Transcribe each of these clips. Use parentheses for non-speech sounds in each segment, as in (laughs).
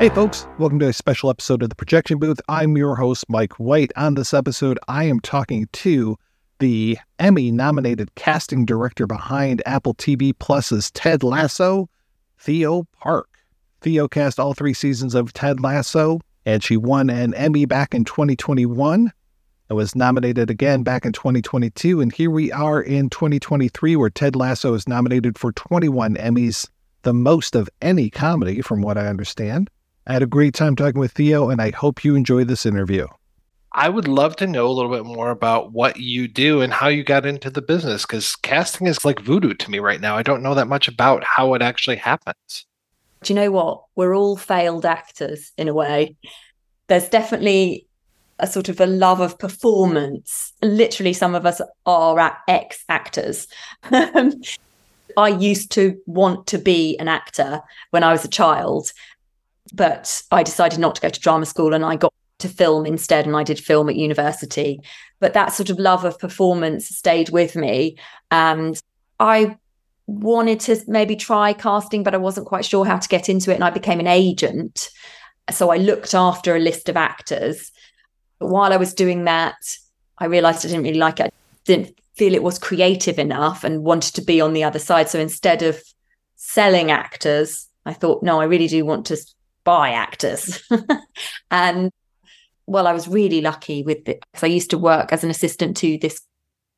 Hey, folks, welcome to a special episode of the Projection Booth. I'm your host, Mike White. On this episode, I am talking to the Emmy nominated casting director behind Apple TV Plus's Ted Lasso, Theo Park. Theo cast all three seasons of Ted Lasso, and she won an Emmy back in 2021 and was nominated again back in 2022. And here we are in 2023, where Ted Lasso is nominated for 21 Emmys, the most of any comedy, from what I understand. I had a great time talking with Theo, and I hope you enjoy this interview. I would love to know a little bit more about what you do and how you got into the business because casting is like voodoo to me right now. I don't know that much about how it actually happens. Do you know what? We're all failed actors in a way. There's definitely a sort of a love of performance. Literally, some of us are ex actors. (laughs) I used to want to be an actor when I was a child, but I decided not to go to drama school and I got to film instead and I did film at university. But that sort of love of performance stayed with me. And I wanted to maybe try casting, but I wasn't quite sure how to get into it. And I became an agent. So I looked after a list of actors. But while I was doing that, I realized I didn't really like it. I didn't feel it was creative enough and wanted to be on the other side. So instead of selling actors, I thought, no, I really do want to buy actors. (laughs) and well, I was really lucky with it because I used to work as an assistant to this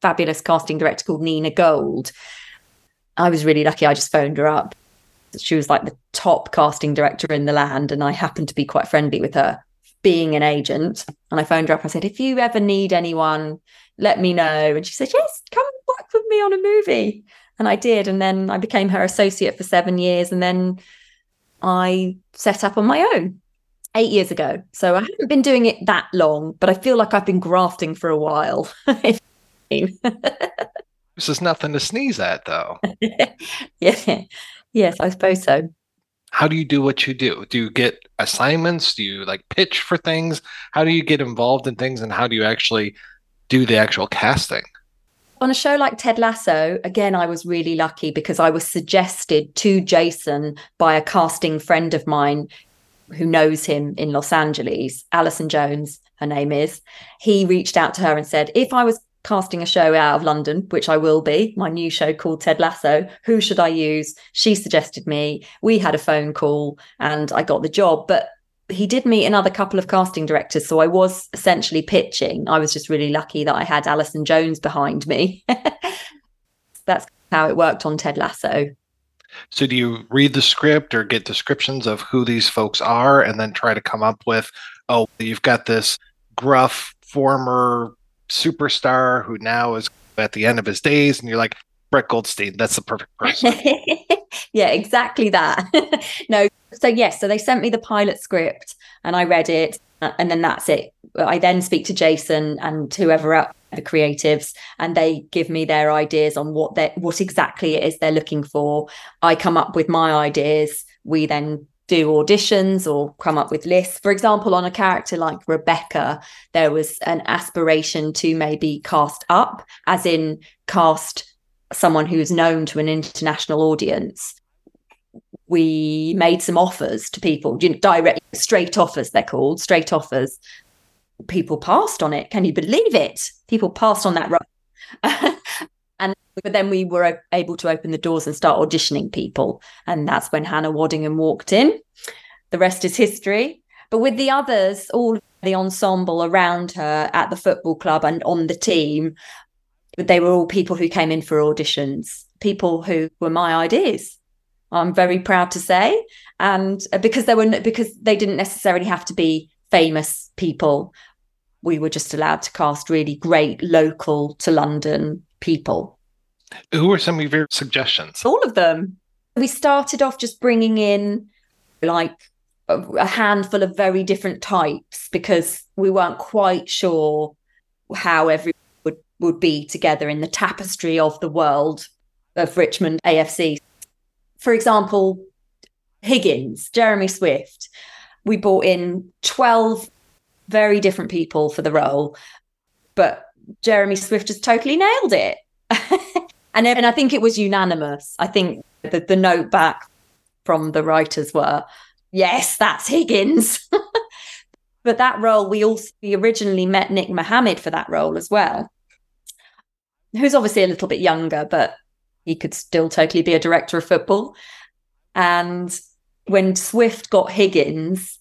fabulous casting director called Nina Gold. I was really lucky. I just phoned her up. She was like the top casting director in the land, and I happened to be quite friendly with her, being an agent. And I phoned her up. I said, "If you ever need anyone, let me know." And she said, "Yes, come work with me on a movie." And I did, and then I became her associate for seven years, and then I set up on my own eight years ago. So I haven't been doing it that long, but I feel like I've been grafting for a while. (laughs) this is (laughs) nothing to sneeze at, though. (laughs) yeah. Yes, I suppose so. How do you do what you do? Do you get assignments? Do you like pitch for things? How do you get involved in things and how do you actually do the actual casting? On a show like Ted Lasso, again, I was really lucky because I was suggested to Jason by a casting friend of mine who knows him in Los Angeles, Alison Jones, her name is. He reached out to her and said, if I was casting a show out of London, which I will be, my new show called Ted Lasso, who should I use? She suggested me. We had a phone call and I got the job. But he did meet another couple of casting directors. So I was essentially pitching. I was just really lucky that I had Alison Jones behind me. (laughs) That's how it worked on Ted Lasso. So do you read the script or get descriptions of who these folks are and then try to come up with, oh, you've got this gruff former superstar who now is at the end of his days and you're like, Brett Goldstein, that's the perfect (laughs) person. yeah, exactly that. (laughs) no, so yes, so they sent me the pilot script and I read it, uh, and then that's it. I then speak to Jason and whoever else, the creatives, and they give me their ideas on what they what exactly it is they're looking for. I come up with my ideas. We then do auditions or come up with lists. For example, on a character like Rebecca, there was an aspiration to maybe cast up, as in cast someone who's known to an international audience we made some offers to people you know, direct straight offers they're called straight offers. People passed on it. Can you believe it? People passed on that (laughs) and but then we were able to open the doors and start auditioning people and that's when hannah waddingham walked in. The rest is history. But with the others all the ensemble around her at the football club and on the team they were all people who came in for auditions people who were my ideas I'm very proud to say, and uh, because there were because they didn't necessarily have to be famous people, we were just allowed to cast really great local to London people. Who were some of your suggestions? All of them. We started off just bringing in like a, a handful of very different types because we weren't quite sure how everyone would, be together in the tapestry of the world of Richmond AFC. For example, Higgins, Jeremy Swift. We brought in 12 very different people for the role, but Jeremy Swift just totally nailed it. (laughs) and, and I think it was unanimous. I think the, the note back from the writers were, yes, that's Higgins. (laughs) but that role, we also we originally met Nick Mohammed for that role as well, who's obviously a little bit younger, but he could still totally be a director of football. And when Swift got Higgins,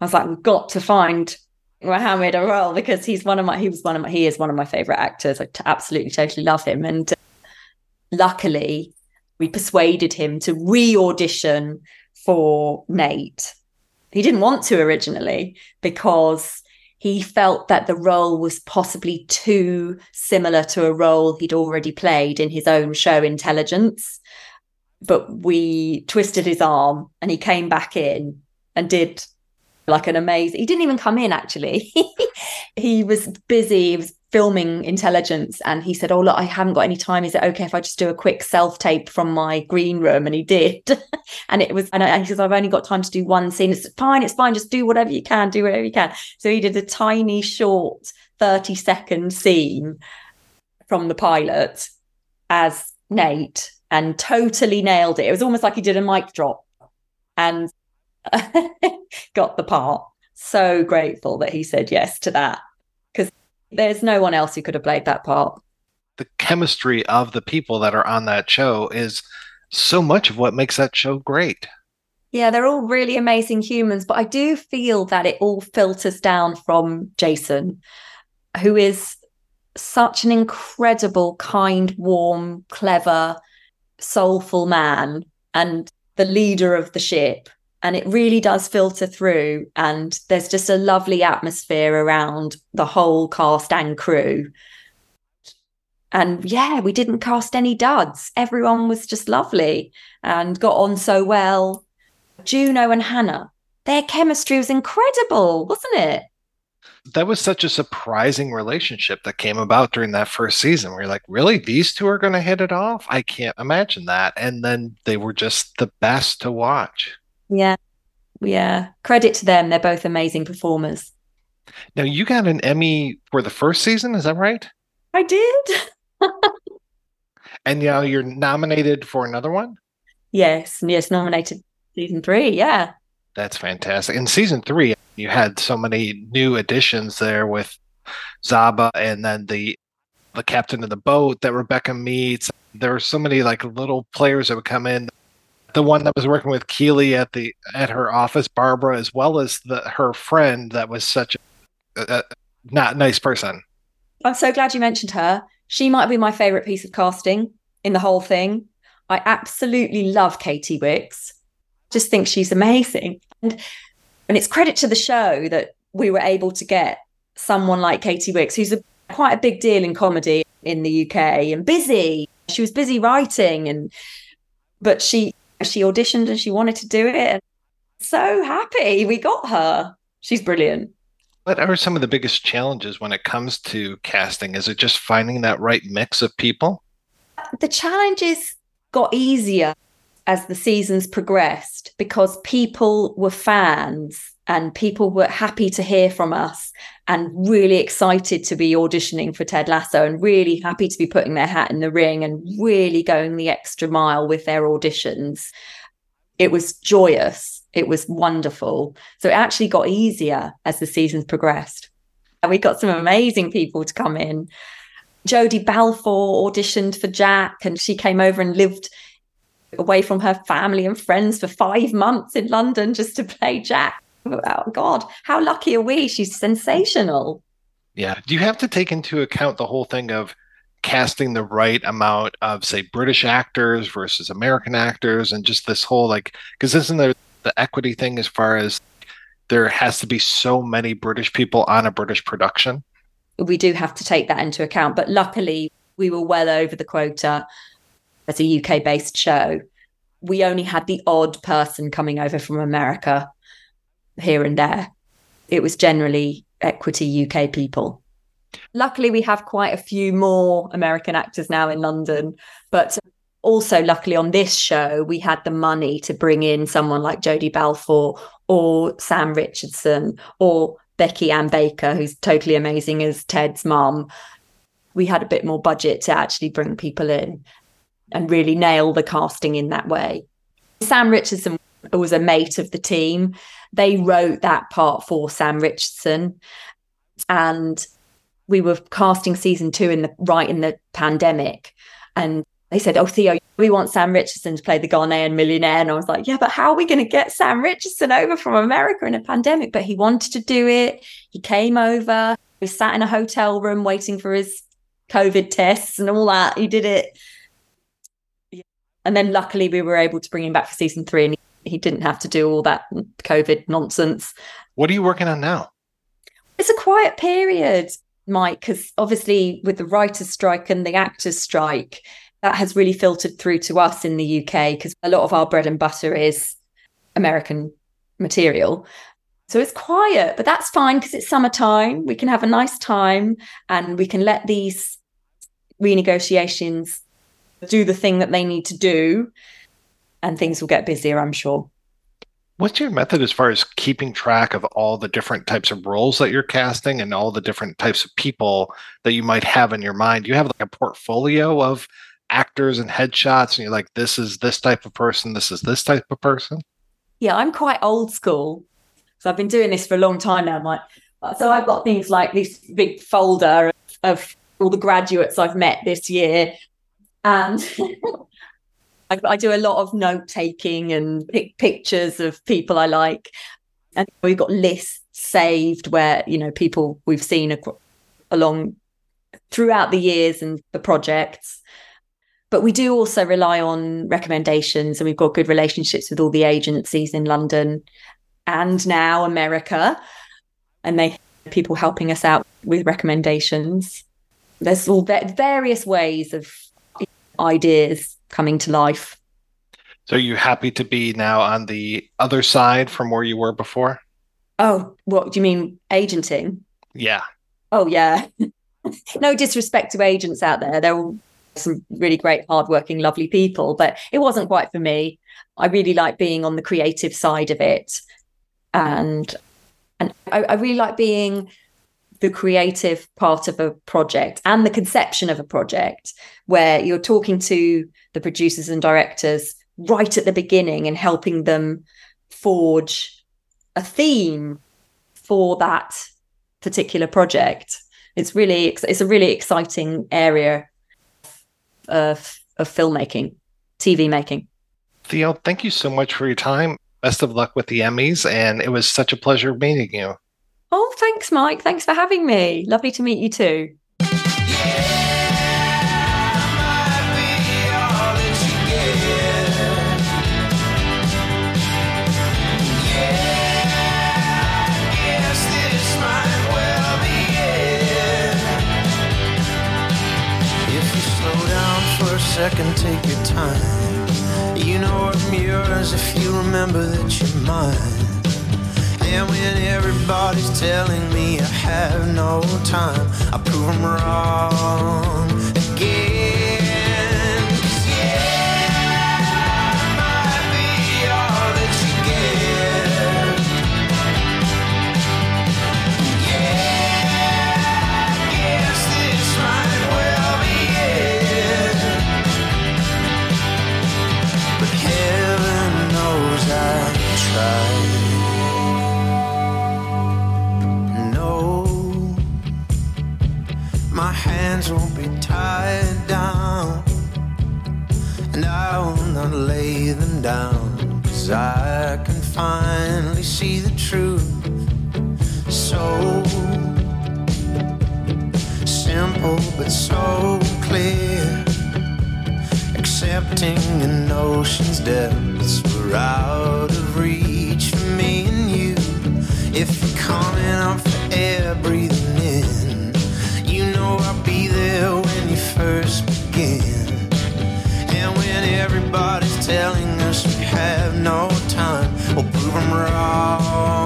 I was like, we've got to find Mohammed a role because he's one of my he was one of my he is one of my favorite actors. I t- absolutely totally love him. And uh, luckily, we persuaded him to re-audition for Nate. He didn't want to originally because he felt that the role was possibly too similar to a role he'd already played in his own show Intelligence. But we twisted his arm and he came back in and did like an amazing he didn't even come in actually (laughs) he was busy he was filming intelligence and he said oh look i haven't got any time. Is it okay if i just do a quick self tape from my green room? And he did. (laughs) And it was and, he says i've only got time to do one scene. It's fine it's fine. Just do whatever you can do whatever you can. So he did a tiny short 30 second scene from the pilot as nate and totally nailed it. It was almost like he did a mic drop and (laughs) got the part. So grateful that he said yes to that there's no one else who could have played that part. The chemistry of the people that are on that show is so much of what makes that show great. Yeah, they're all really amazing humans, but I do feel that it all filters down from Jason, who is such an incredible, kind, warm, clever, soulful man and the leader of the ship and it really does filter through and there's just a lovely atmosphere around the whole cast and crew. And yeah we didn't cast any duds. Everyone was just lovely and got on so well. Juno and hannah their chemistry was incredible wasn't it? That was such a surprising relationship that came about during that first season. Where you're like really? These two are going to hit it off? I can't imagine that. And then they were just the best to watch yeah. Yeah. Credit to them. They're both amazing performers. Now, you got an Emmy for the first season, is that right? I did. and now you're nominated for another one? Yes. Yes, nominated season three. Yeah. That's fantastic. In season three, you had so many new additions there with Zava and then the the captain of the boat that Rebecca meets. There were so many like little players that would come in the one that was working with Keeley at the at her office, Barbara, as well as the her friend that was such a, a not nice person. I'm so glad you mentioned her. She might be my favorite piece of casting in the whole thing. I absolutely love Katy Wix. Just think she's amazing. And and it's credit to the show that we were able to get someone like Katy Wix, who's a, quite a big deal in comedy in the UK and busy. She was busy writing and but she she auditioned and she wanted to do it. And so happy we got her. She's brilliant. What are some of the biggest challenges when it comes to casting? Is it just finding that right mix of people? The challenges got easier as the seasons progressed because people were fans and people were happy to hear from us and really excited to be auditioning for Ted Lasso and really happy to be putting their hat in the ring and really going the extra mile with their auditions. It was joyous. It was wonderful. So it actually got easier as the seasons progressed. And we got some amazing people to come in. Jodie Balfour auditioned for Jack and she came over and lived away from her family and friends for five months in London just to play Jack. Oh, God, how lucky are we? She's sensational. Yeah. Do you have to take into account the whole thing of casting the right amount of, say, British actors versus American actors and just this whole like, because isn't there the equity thing as far as there has to be so many British people on a British production? We do have to take that into account. But luckily, we were well over the quota as a UK based show we only had the odd person coming over from America here and there. It was generally equity UK people. Luckily, we have quite a few more American actors now in London, but also luckily on this show we had the money to bring in someone like Jodie Balfour or Sam Richardson or Becky Ann Baker, who's totally amazing as Ted's mum. We had a bit more budget to actually bring people in and really nail the casting in that way. Sam Richardson was a mate of the team. They wrote that part for Sam Richardson. And we were casting season two in the right in the pandemic. And they said, Oh, Theo, we want Sam Richardson to play the Ghanaian millionaire. And I was like, Yeah, but how are we going to get Sam Richardson over from America in a pandemic? But he wanted to do it. He came over. We sat in a hotel room waiting for his COVID tests and all that. He did it. And then luckily we were able to bring him back for season three and he didn't have to do all that COVID nonsense. What are you working on now? It's a quiet period, Mike, because obviously with the writer's strike and the actors' strike, that has really filtered through to us in the UK because a lot of our bread and butter is American material. So it's quiet, but that's fine because it's summertime. We can have a nice time and we can let these renegotiations do the thing that they need to do and things will get busier, I'm sure. What's your method as far as keeping track of all the different types of roles that you're casting and all the different types of people that you might have in your mind? You have like a portfolio of actors and headshots, and you're like, this is this type of person, this is this type of person? Yeah, I'm quite old school. So I've been doing this for a long time now. Mike. so I've got things like this big folder of all the graduates I've met this year. And (laughs) I, I, do a lot of note taking and pick pictures of people I like. And we've got lists saved where, you know, people we've seen ac- along throughout the years and the projects. But we do also rely on recommendations, and we've got good relationships with all the agencies in London and now America. And they people helping us out with recommendations. There's all various ways of ideas coming to life. So, are you happy to be now on the other side from where you were before? Oh, what do you mean, agenting? Yeah. Oh, yeah. (laughs) no disrespect to agents out there. They're all some really great, hardworking, lovely people, but it wasn't quite for me. I really like being on the creative side of it, and and I, I really like being the creative part of a project and the conception of a project where you're talking to the producers and directors right at the beginning and helping them forge a theme for that particular project. It's really it's a really exciting area of, of filmmaking tv making. Theo thank you so much for your time. Best of luck with the emmys and it was such a pleasure meeting you Oh, thanks, Mike. Thanks for having me. Lovely to meet you too. second, take your time. You know if you remember that you're mine. And when everybody's telling me I have no time, I prove them wrong again. Accepting an ocean's depths were out of reach for me and you. If you're coming up for air, breathing in, you know I'll be there when you first begin. And when everybody's telling us we have no time, we'll prove them wrong.